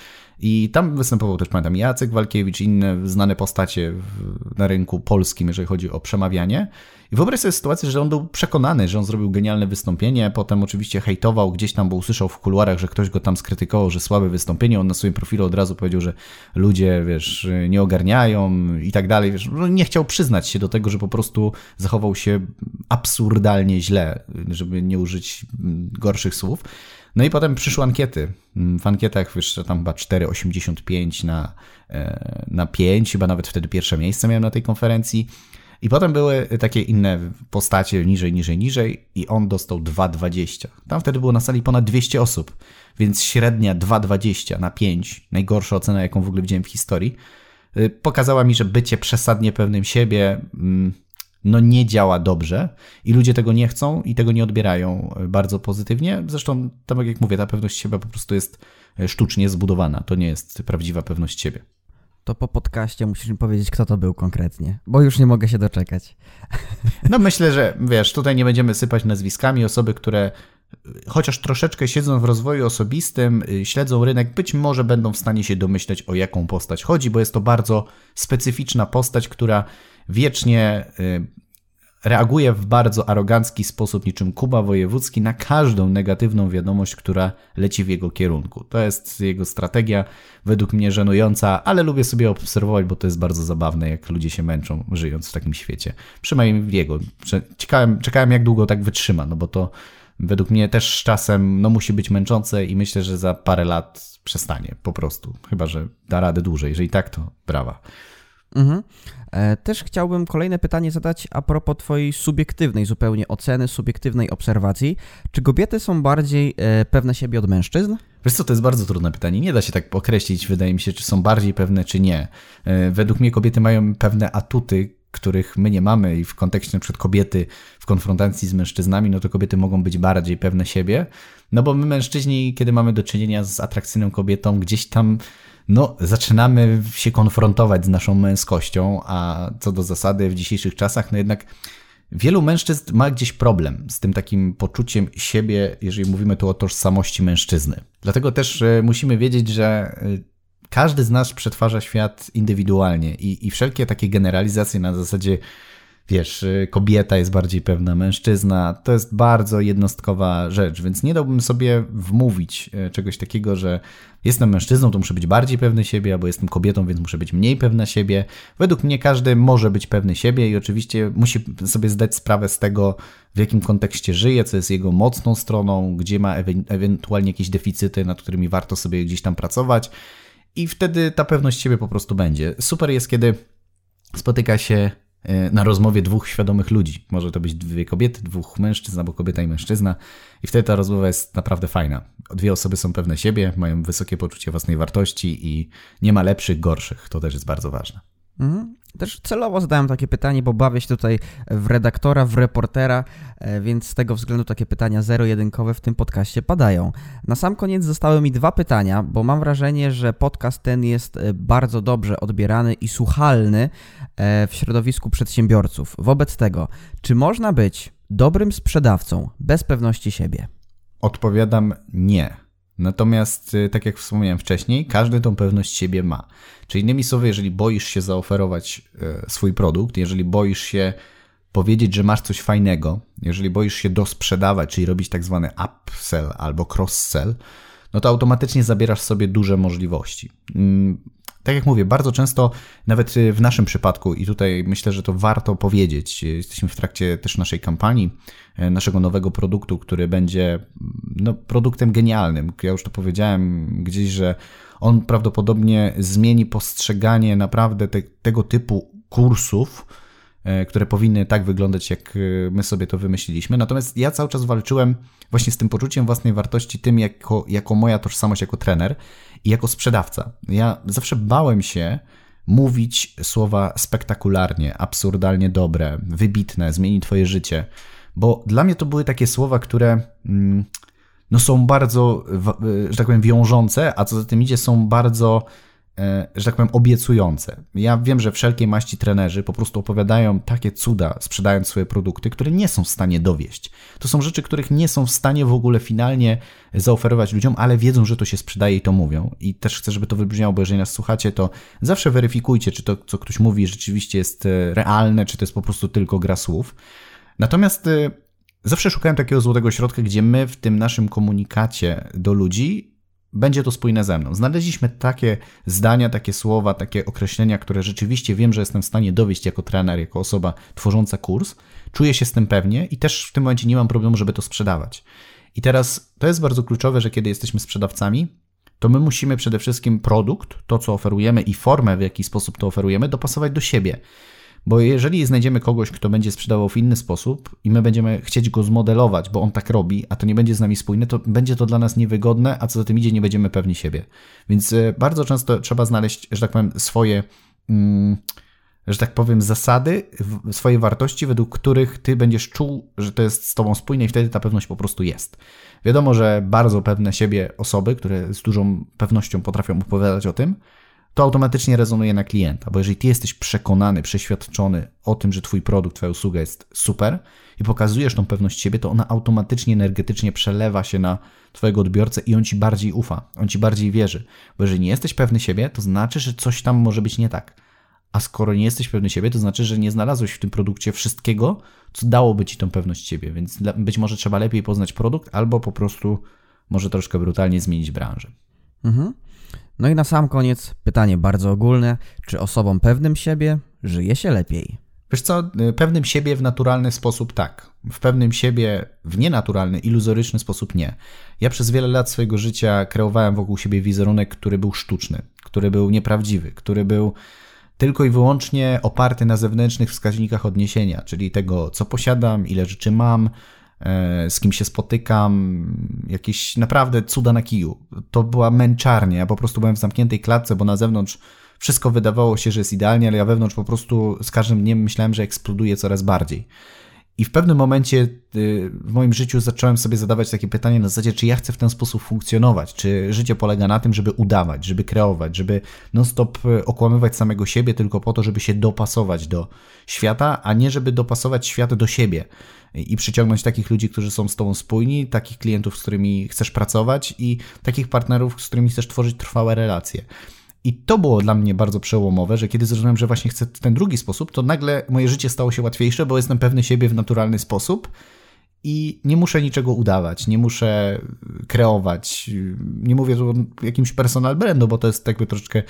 I tam występował też, pamiętam, Jacek Walkiewicz, inne znane postacie w, na rynku polskim, jeżeli chodzi o przemawianie. I wyobraź sobie sytuację, że on był przekonany, że on zrobił genialne wystąpienie, potem oczywiście hejtował gdzieś tam, bo usłyszał w kuluarach, że ktoś go tam skrytykował, że słabe wystąpienie. On na swoim profilu od razu powiedział, że ludzie, wiesz, nie ogarniają i tak dalej. Wiesz, no nie chciał przyznać się do tego, że po prostu zachował się absurdalnie źle, żeby nie użyć gorszych słów. No i potem przyszły ankiety. W ankietach wiesz, tam chyba 4,85 na, e, na 5, chyba nawet wtedy pierwsze miejsce miałem na tej konferencji. I potem były takie inne postacie niżej, niżej, niżej i on dostał 2,20. Tam wtedy było na sali ponad 200 osób, więc średnia 2,20 na 5, najgorsza ocena, jaką w ogóle widziałem w historii, y, pokazała mi, że bycie przesadnie pewnym siebie mm, no nie działa dobrze i ludzie tego nie chcą i tego nie odbierają bardzo pozytywnie. Zresztą, tak jak mówię, ta pewność siebie po prostu jest y, sztucznie zbudowana. To nie jest prawdziwa pewność siebie to po podcaście musisz mi powiedzieć, kto to był konkretnie, bo już nie mogę się doczekać. No myślę, że wiesz, tutaj nie będziemy sypać nazwiskami osoby, które chociaż troszeczkę siedzą w rozwoju osobistym, śledzą rynek, być może będą w stanie się domyśleć, o jaką postać chodzi, bo jest to bardzo specyficzna postać, która wiecznie reaguje w bardzo arogancki sposób, niczym Kuba Wojewódzki, na każdą negatywną wiadomość, która leci w jego kierunku. To jest jego strategia, według mnie żenująca, ale lubię sobie obserwować, bo to jest bardzo zabawne, jak ludzie się męczą, żyjąc w takim świecie. Przynajmniej w jego. Czekałem, czekałem jak długo tak wytrzyma, no bo to według mnie też z czasem no, musi być męczące i myślę, że za parę lat przestanie po prostu. Chyba, że da radę dłużej. Jeżeli tak, to brawa. Mhm. E, też chciałbym kolejne pytanie zadać a propos Twojej subiektywnej zupełnie oceny, subiektywnej obserwacji. Czy kobiety są bardziej e, pewne siebie od mężczyzn? Wiesz co, to jest bardzo trudne pytanie. Nie da się tak określić, wydaje mi się, czy są bardziej pewne, czy nie. E, według mnie kobiety mają pewne atuty, których my nie mamy i w kontekście np. kobiety w konfrontacji z mężczyznami, no to kobiety mogą być bardziej pewne siebie, no bo my mężczyźni, kiedy mamy do czynienia z atrakcyjną kobietą, gdzieś tam no, zaczynamy się konfrontować z naszą męskością, a co do zasady w dzisiejszych czasach, no jednak wielu mężczyzn ma gdzieś problem z tym takim poczuciem siebie, jeżeli mówimy tu o tożsamości mężczyzny. Dlatego też e, musimy wiedzieć, że e, każdy z nas przetwarza świat indywidualnie i, i wszelkie takie generalizacje na zasadzie wiesz, y, kobieta jest bardziej pewna mężczyzna, to jest bardzo jednostkowa rzecz, więc nie dałbym sobie wmówić y, czegoś takiego, że jestem mężczyzną, to muszę być bardziej pewny siebie, albo jestem kobietą, więc muszę być mniej pewna siebie. Według mnie każdy może być pewny siebie i oczywiście musi sobie zdać sprawę z tego, w jakim kontekście żyje, co jest jego mocną stroną, gdzie ma ewe ewentualnie jakieś deficyty, nad którymi warto sobie gdzieś tam pracować. I wtedy ta pewność siebie po prostu będzie. Super jest, kiedy spotyka się na rozmowie dwóch świadomych ludzi. Może to być dwie kobiety, dwóch mężczyzn, albo kobieta i mężczyzna. I wtedy ta rozmowa jest naprawdę fajna. Dwie osoby są pewne siebie, mają wysokie poczucie własnej wartości i nie ma lepszych, gorszych. To też jest bardzo ważne. Mhm. Też celowo zadałem takie pytanie, bo bawię się tutaj w redaktora, w reportera, e, więc z tego względu takie pytania zero-jedynkowe w tym podcaście padają. Na sam koniec zostały mi dwa pytania, bo mam wrażenie, że podcast ten jest e, bardzo dobrze odbierany i słuchalny e, w środowisku przedsiębiorców. Wobec tego, czy można być dobrym sprzedawcą bez pewności siebie? Odpowiadam nie. Natomiast, y, tak jak wspomniałem wcześniej, każdy tą pewność siebie ma. Czyli innymi słowy, jeżeli boisz się zaoferować y, swój produkt, jeżeli boisz się powiedzieć, że masz coś fajnego, jeżeli boisz się dosprzedawać, czyli robić tak zwany upsell albo cross-sell, no to automatycznie zabierasz sobie duże możliwości. Mm, tak jak mówię, bardzo często, nawet w naszym przypadku, i tutaj myślę, że to warto powiedzieć, jesteśmy w trakcie też naszej kampanii, e, naszego nowego produktu, który będzie no, produktem genialnym. Ja już to powiedziałem gdzieś, że on prawdopodobnie zmieni postrzeganie naprawdę te, tego typu kursów, które powinny tak wyglądać, jak my sobie to wymyśliliśmy. Natomiast ja cały czas walczyłem właśnie z tym poczuciem własnej wartości, tym jako, jako moja tożsamość jako trener i jako sprzedawca. Ja zawsze bałem się mówić słowa spektakularnie, absurdalnie dobre, wybitne, zmieni twoje życie, bo dla mnie to były takie słowa, które mm, no są bardzo, że tak powiem, wiążące, a co za tym idzie, są bardzo że tak powiem, obiecujące. Ja wiem, że wszelkie maści trenerzy po prostu opowiadają takie cuda, sprzedając swoje produkty, które nie są w stanie dowieść. To są rzeczy, których nie są w stanie w ogóle finalnie zaoferować ludziom, ale wiedzą, że to się sprzedaje i to mówią. I też chcę, żeby to wybrzmiało, bo jeżeli nas słuchacie, to zawsze weryfikujcie, czy to, co ktoś mówi, rzeczywiście jest e, realne, czy to jest po prostu tylko gra słów. Natomiast e, zawsze szukałem takiego złotego środka, gdzie my w tym naszym komunikacie do ludzi będzie to spójne ze mną. Znaleźliśmy takie zdania, takie słowa, takie określenia, które rzeczywiście wiem, że jestem w stanie dowieść jako trener, jako osoba tworząca kurs. Czuję się z tym pewnie i też w tym momencie nie mam problemu, żeby to sprzedawać. I teraz to jest bardzo kluczowe, że kiedy jesteśmy sprzedawcami, to my musimy przede wszystkim produkt, to co oferujemy i formę, w jaki sposób to oferujemy, dopasować do siebie. Bo jeżeli znajdziemy kogoś, kto będzie sprzedawał w inny sposób i my będziemy chcieć go zmodelować, bo on tak robi, a to nie będzie z nami spójne, to będzie to dla nas niewygodne, a co za tym idzie, nie będziemy pewni siebie. Więc e, bardzo często trzeba znaleźć, że tak powiem, swoje. Mm, że tak powiem, zasady, swoje wartości, według których ty będziesz czuł, że to jest z tobą spójne i wtedy ta pewność po prostu jest. Wiadomo, że bardzo pewne siebie osoby, które z dużą pewnością potrafią opowiadać o tym, to automatycznie rezonuje na klienta, bo jeżeli ty jesteś przekonany, przeświadczony o tym, że twój produkt, twoja usługa jest super i pokazujesz tą pewność siebie, to ona automatycznie energetycznie przelewa się na twojego odbiorcę i on ci bardziej ufa, on ci bardziej wierzy. Bo jeżeli nie jesteś pewny siebie, to znaczy, że coś tam może być nie tak. A skoro nie jesteś pewny siebie, to znaczy, że nie znalazłeś w tym produkcie wszystkiego, co dałoby ci tą pewność siebie. Więc być może trzeba lepiej poznać produkt, albo po prostu może troszkę brutalnie zmienić branżę. Mhm. No i na sam koniec pytanie bardzo ogólne: czy osobom pewnym siebie żyje się lepiej? Wiesz co, y, pewnym siebie w naturalny sposób tak. W pewnym siebie w nienaturalny, iluzoryczny sposób nie. Ja przez wiele lat swojego życia kreowałem wokół siebie wizerunek, który był sztuczny, który był nieprawdziwy, który był tylko i wyłącznie oparty na zewnętrznych wskaźnikach odniesienia, czyli tego, co posiadam, ile rzeczy mam, z kim się spotykam, jakieś naprawdę cuda na kiju. To była męczarnia. Ja po prostu byłem w zamkniętej klatce, bo na zewnątrz wszystko wydawało się, że jest idealnie, ale ja wewnątrz po prostu z każdym dniem myślałem, że eksploduje coraz bardziej. I w pewnym momencie y, w moim życiu zacząłem sobie zadawać takie pytanie na zasadzie, czy ja chcę w ten sposób funkcjonować, czy życie polega na tym, żeby udawać, żeby kreować, żeby non-stop y, okłamywać samego siebie tylko po to, żeby się dopasować do świata, a nie żeby dopasować świat do siebie i przyciągnąć takich ludzi, którzy są z Tobą spójni, takich klientów, z którymi chcesz pracować i takich partnerów, z którymi chcesz tworzyć trwałe relacje. I to było dla mnie bardzo przełomowe, że kiedy zrozumiałem, że właśnie chcę ten drugi sposób, to nagle moje życie stało się łatwiejsze, bo jestem pewny siebie w naturalny sposób i nie muszę niczego udawać, nie muszę kreować. Nie mówię tu o jakimś personal brandu, bo to jest jakby troszeczkę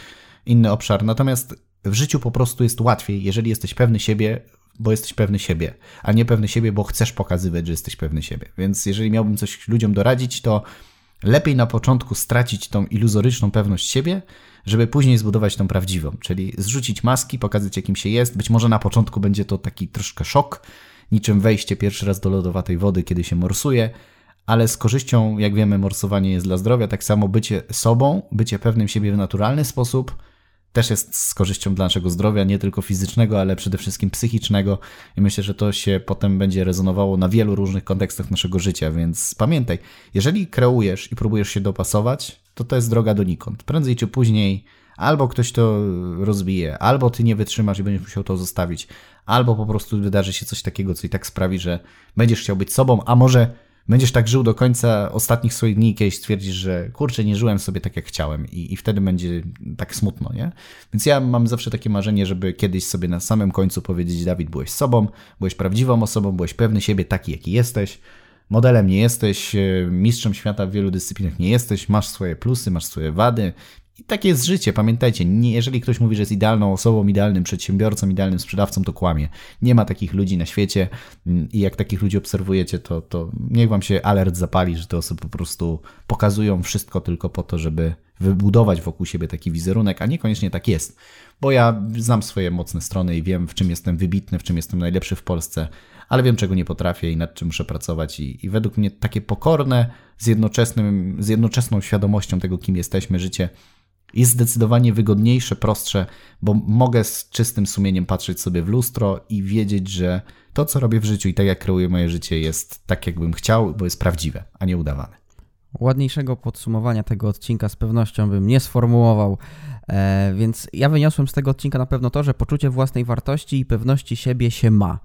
inny obszar. Natomiast w życiu po prostu jest łatwiej, jeżeli jesteś pewny siebie, bo jesteś pewny siebie, a nie pewny siebie, bo chcesz pokazywać, że jesteś pewny siebie. Więc jeżeli miałbym coś ludziom doradzić, to lepiej na początku stracić tą iluzoryczną pewność siebie, żeby później zbudować tą prawdziwą, czyli zrzucić maski, pokazać jakim się jest. Być może na początku będzie to taki troszkę szok, niczym wejście pierwszy raz do lodowatej wody, kiedy się morsuje, ale z korzyścią, jak wiemy, morsowanie jest dla zdrowia, tak samo bycie sobą, bycie pewnym siebie w naturalny sposób też jest z korzyścią dla naszego zdrowia, nie tylko fizycznego, ale przede wszystkim psychicznego i myślę, że to się potem będzie rezonowało na wielu różnych kontekstach naszego życia, więc pamiętaj, jeżeli kreujesz i próbujesz się dopasować, to to jest droga donikąd. Prędzej czy później albo ktoś to rozbije, albo ty nie wytrzymasz i będziesz musiał to zostawić, albo po prostu wydarzy się coś takiego, co i tak sprawi, że będziesz chciał być sobą, a może będziesz tak żył do końca ostatnich swoich dni kiedyś stwierdzisz, że kurczę, nie żyłem sobie tak jak chciałem i, i wtedy będzie tak smutno, nie? Więc ja mam zawsze takie marzenie, żeby kiedyś sobie na samym końcu powiedzieć, Dawid, byłeś sobą, byłeś prawdziwą osobą, byłeś pewny siebie taki, jaki jesteś, modelem nie jesteś, e, mistrzem świata w wielu dyscyplinach nie jesteś, masz swoje plusy, masz swoje wady, i takie jest życie, pamiętajcie, nie, jeżeli ktoś mówi, że jest idealną osobą, idealnym przedsiębiorcą, idealnym sprzedawcą, to kłamie. Nie ma takich ludzi na świecie mm, i jak takich ludzi obserwujecie, to, to niech wam się alert zapali, że te osoby po prostu pokazują wszystko tylko po to, żeby wybudować wokół siebie taki wizerunek, a niekoniecznie tak jest. Bo ja znam swoje mocne strony i wiem, w czym jestem wybitny, w czym jestem najlepszy w Polsce, ale wiem, czego nie potrafię i nad czym muszę pracować. I, i według mnie takie pokorne, z, jednoczesnym, z jednoczesną świadomością tego, kim jesteśmy, życie jest zdecydowanie wygodniejsze, prostsze, bo mogę z czystym sumieniem patrzeć sobie w lustro i wiedzieć, że to, co robię w życiu i tak jak kreuję moje życie, jest tak, jakbym chciał, bo jest prawdziwe, a nie udawane. Ładniejszego podsumowania tego odcinka z pewnością bym nie sformułował. E, więc ja wyniosłem z tego odcinka na pewno to, że poczucie własnej wartości i pewności siebie się ma.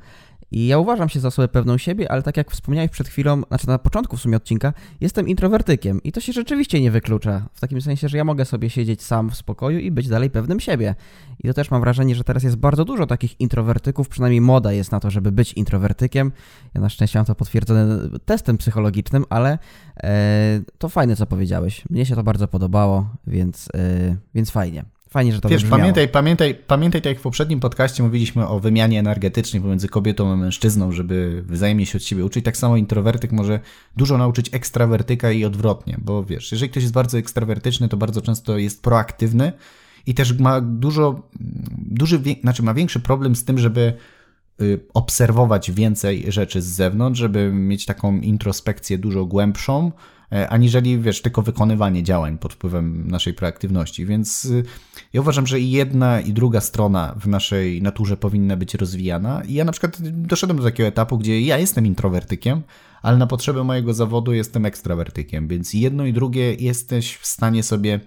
I ja uważam się za osobę pewną siebie, ale tak jak wspomniałeś przed chwilą, znaczy na początku w sumie odcinka, jestem introwertykiem i to się rzeczywiście nie wyklucza. W takim sensie, że ja mogę sobie siedzieć sam w spokoju i być dalej pewnym siebie. I to też mam wrażenie, że teraz jest bardzo dużo takich introwertyków, przynajmniej moda jest na to, żeby być introwertykiem. Ja na szczęście mam to potwierdzone testem psychologicznym, ale e, to fajne, co powiedziałeś. Mnie się to bardzo podobało, więc, e, więc fajnie. Fajnie, że to Wiesz, pamiętaj, pamiętaj, pamiętaj, tak jak w poprzednim podcaście mówiliśmy o wymianie energetycznej pomiędzy kobietą a mężczyzną, żeby wzajemnie się od siebie uczyć. Tak samo introwertyk może dużo nauczyć ekstrawertyka i odwrotnie, bo wiesz, jeżeli ktoś jest bardzo ekstrawertyczny, to bardzo często jest proaktywny i też ma dużo, duży, znaczy ma większy problem z tym, żeby y, obserwować więcej rzeczy z zewnątrz, żeby mieć taką introspekcję dużo głębszą, aniżeli, wiesz, tylko wykonywanie działań pod wpływem naszej proaktywności. Więc y, ja uważam, że i jedna, i druga strona w naszej naturze powinna być rozwijana. I ja na przykład doszedłem do takiego etapu, gdzie ja jestem introwertykiem, ale na potrzeby mojego zawodu jestem ekstrawertykiem, więc jedno i drugie jesteś w stanie sobie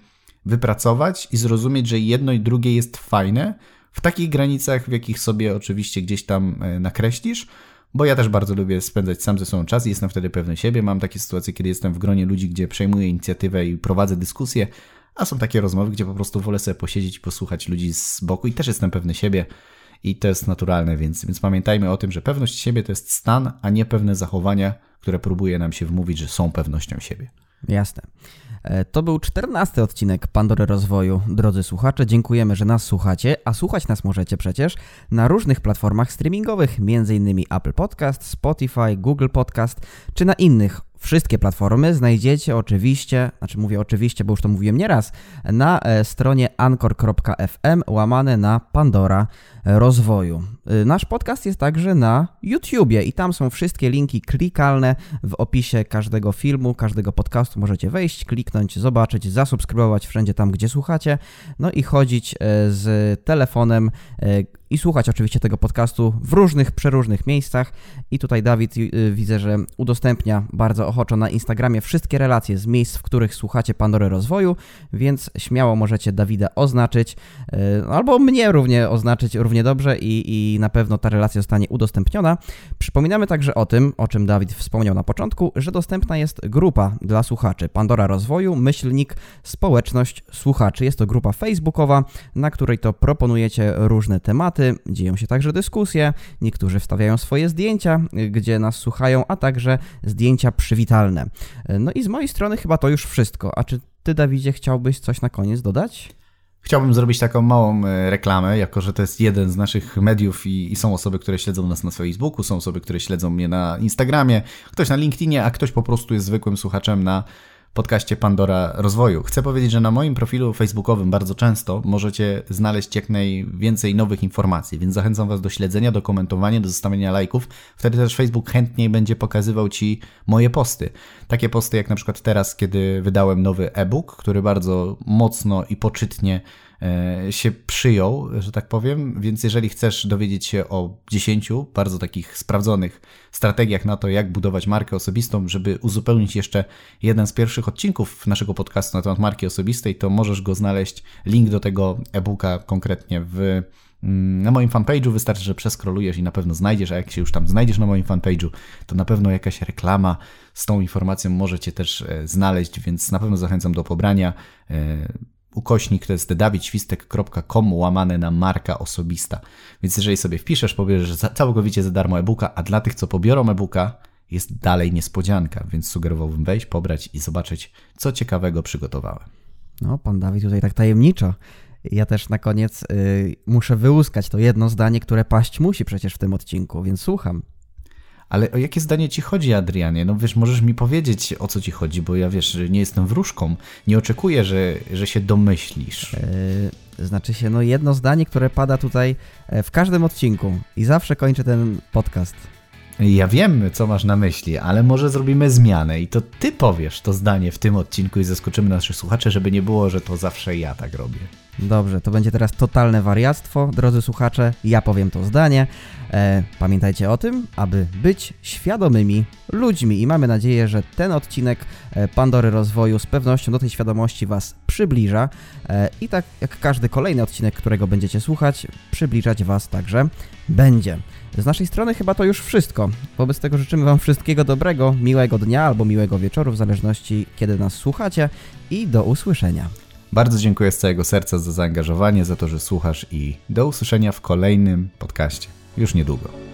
wypracować i zrozumieć, że jedno i drugie jest fajne w takich granicach, w jakich sobie oczywiście gdzieś tam e, nakreślisz, bo ja też bardzo lubię spędzać sam ze sobą czas i jestem wtedy pewny siebie. Mam takie sytuacje, kiedy jestem w gronie ludzi, gdzie przejmuję inicjatywę i prowadzę dyskusję, a są takie rozmowy, gdzie po prostu wolę sobie posiedzieć i posłuchać ludzi z boku i też jestem pewny siebie i to jest naturalne, więc, więc pamiętajmy o tym, że pewność siebie to jest stan, a nie pewne zachowania, które próbuje nam się wmówić, że są pewnością siebie. Jasne. E, to był czternasty odcinek Pandory Rozwoju. Drodzy słuchacze, dziękujemy, że nas słuchacie, a słuchać nas możecie przecież na różnych platformach streamingowych, m.in. Apple Podcast, Spotify, Google Podcast, czy na innych Wszystkie platformy znajdziecie oczywiście, znaczy mówię oczywiście, bo już to mówiłem nieraz, na e, stronie anchor.fm łamane na Pandora rozwoju. E, nasz podcast jest także na YouTubie i tam są wszystkie linki klikalne w opisie każdego filmu, każdego podcastu. Możecie wejść, kliknąć, zobaczyć, zasubskrybować wszędzie tam, gdzie słuchacie, no i chodzić e, z telefonem i słuchać oczywiście tego podcastu w różnych, przeróżnych miejscach. I tutaj Dawid y, widzę, że udostępnia bardzo ochoczo na Instagramie wszystkie relacje z miejsc, w których słuchacie Pandory Rozwoju, więc śmiało możecie Dawida oznaczyć, y, albo mnie równie oznaczyć równie dobrze i, i na pewno ta relacja zostanie udostępniona. Przypominamy także o tym, o czym Dawid wspomniał na początku, że dostępna jest grupa dla słuchaczy Pandora Rozwoju, myślnik, społeczność słuchaczy. Jest to grupa facebookowa, na której to proponujecie różne tematy, dzieją się także dyskusje, niektórzy wstawiają swoje zdjęcia, gdzie nas słuchają, a także zdjęcia przywitalne. No i z mojej strony chyba to już wszystko. A czy ty, Dawidzie, chciałbyś coś na koniec dodać? Chciałbym zrobić taką małą e, reklamę, jako że to jest jeden z naszych mediów i, i, są osoby, które śledzą nas na Facebooku, są osoby, które śledzą mnie na Instagramie, ktoś na LinkedInie, a ktoś po prostu jest zwykłym słuchaczem na podcaście Pandora Rozwoju. Chcę powiedzieć, że na moim profilu facebookowym bardzo często możecie znaleźć jak najwięcej nowych informacji, więc zachęcam Was do śledzenia, do komentowania, do zostawienia lajków. Wtedy też Facebook chętniej będzie pokazywał Ci moje posty. Takie posty jak na przykład teraz, kiedy wydałem nowy e-book, który bardzo mocno i poczytnie się przyjął, że tak powiem, więc jeżeli chcesz dowiedzieć się o 10 bardzo takich sprawdzonych strategiach na to, jak budować markę osobistą, żeby uzupełnić jeszcze jeden z pierwszych odcinków naszego podcastu na temat marki osobistej, to możesz go znaleźć, link do tego e-booka konkretnie w mm, na moim fanpage'u wystarczy, że przeskrolujesz i na pewno znajdziesz, a jak się już tam znajdziesz na moim fanpage'u, to na pewno jakaś reklama z tą informacją możecie też e, znaleźć, więc na pewno zachęcam do pobrania. Ukośnik to jest dawidświstek.com łamane na marka osobista. Więc jeżeli sobie wpiszesz, pobierzesz całkowicie za darmo e-booka, a dla tych, co pobiorą e-booka, jest dalej niespodzianka, więc sugerowałbym wejść, pobrać i zobaczyć, co ciekawego przygotowałem. No, pan Dawid tutaj tak tajemniczo. Ja też na koniec y, muszę wyłuskać to jedno zdanie, które paść musi przecież w tym odcinku, więc słucham. Ale o jakie zdanie ci chodzi, Adrianie? No wiesz, możesz mi powiedzieć, o co ci chodzi, bo ja wiesz, nie jestem wróżką. Nie oczekuję, że, że się domyślisz. Yy, znaczy się, no jedno zdanie, które pada tutaj e, w każdym odcinku i zawsze kończę ten podcast. Ja wiem, co masz na myśli, ale może zrobimy zmianę i to ty powiesz to zdanie w tym odcinku i zaskoczymy naszych słuchaczy, żeby nie było, że to zawsze ja tak robię. Dobrze, to będzie teraz totalne wariactwo, drodzy słuchacze. Ja powiem to zdanie. E, pamiętajcie o tym, aby być świadomymi ludźmi i mamy nadzieję, że ten odcinek e, Pandory Rozwoju z pewnością do tej świadomości Was przybliża e, i tak jak każdy kolejny odcinek, którego będziecie słuchać, przybliżać Was także będzie. Z naszej strony chyba to już wszystko. Wobec tego życzymy Wam wszystkiego dobrego, miłego dnia albo miłego wieczoru, w zależności kiedy nas słuchacie i do usłyszenia. Bardzo dziękuję z całego serca za zaangażowanie, za to, że słuchasz i do usłyszenia w kolejnym podcaście. Już niedługo.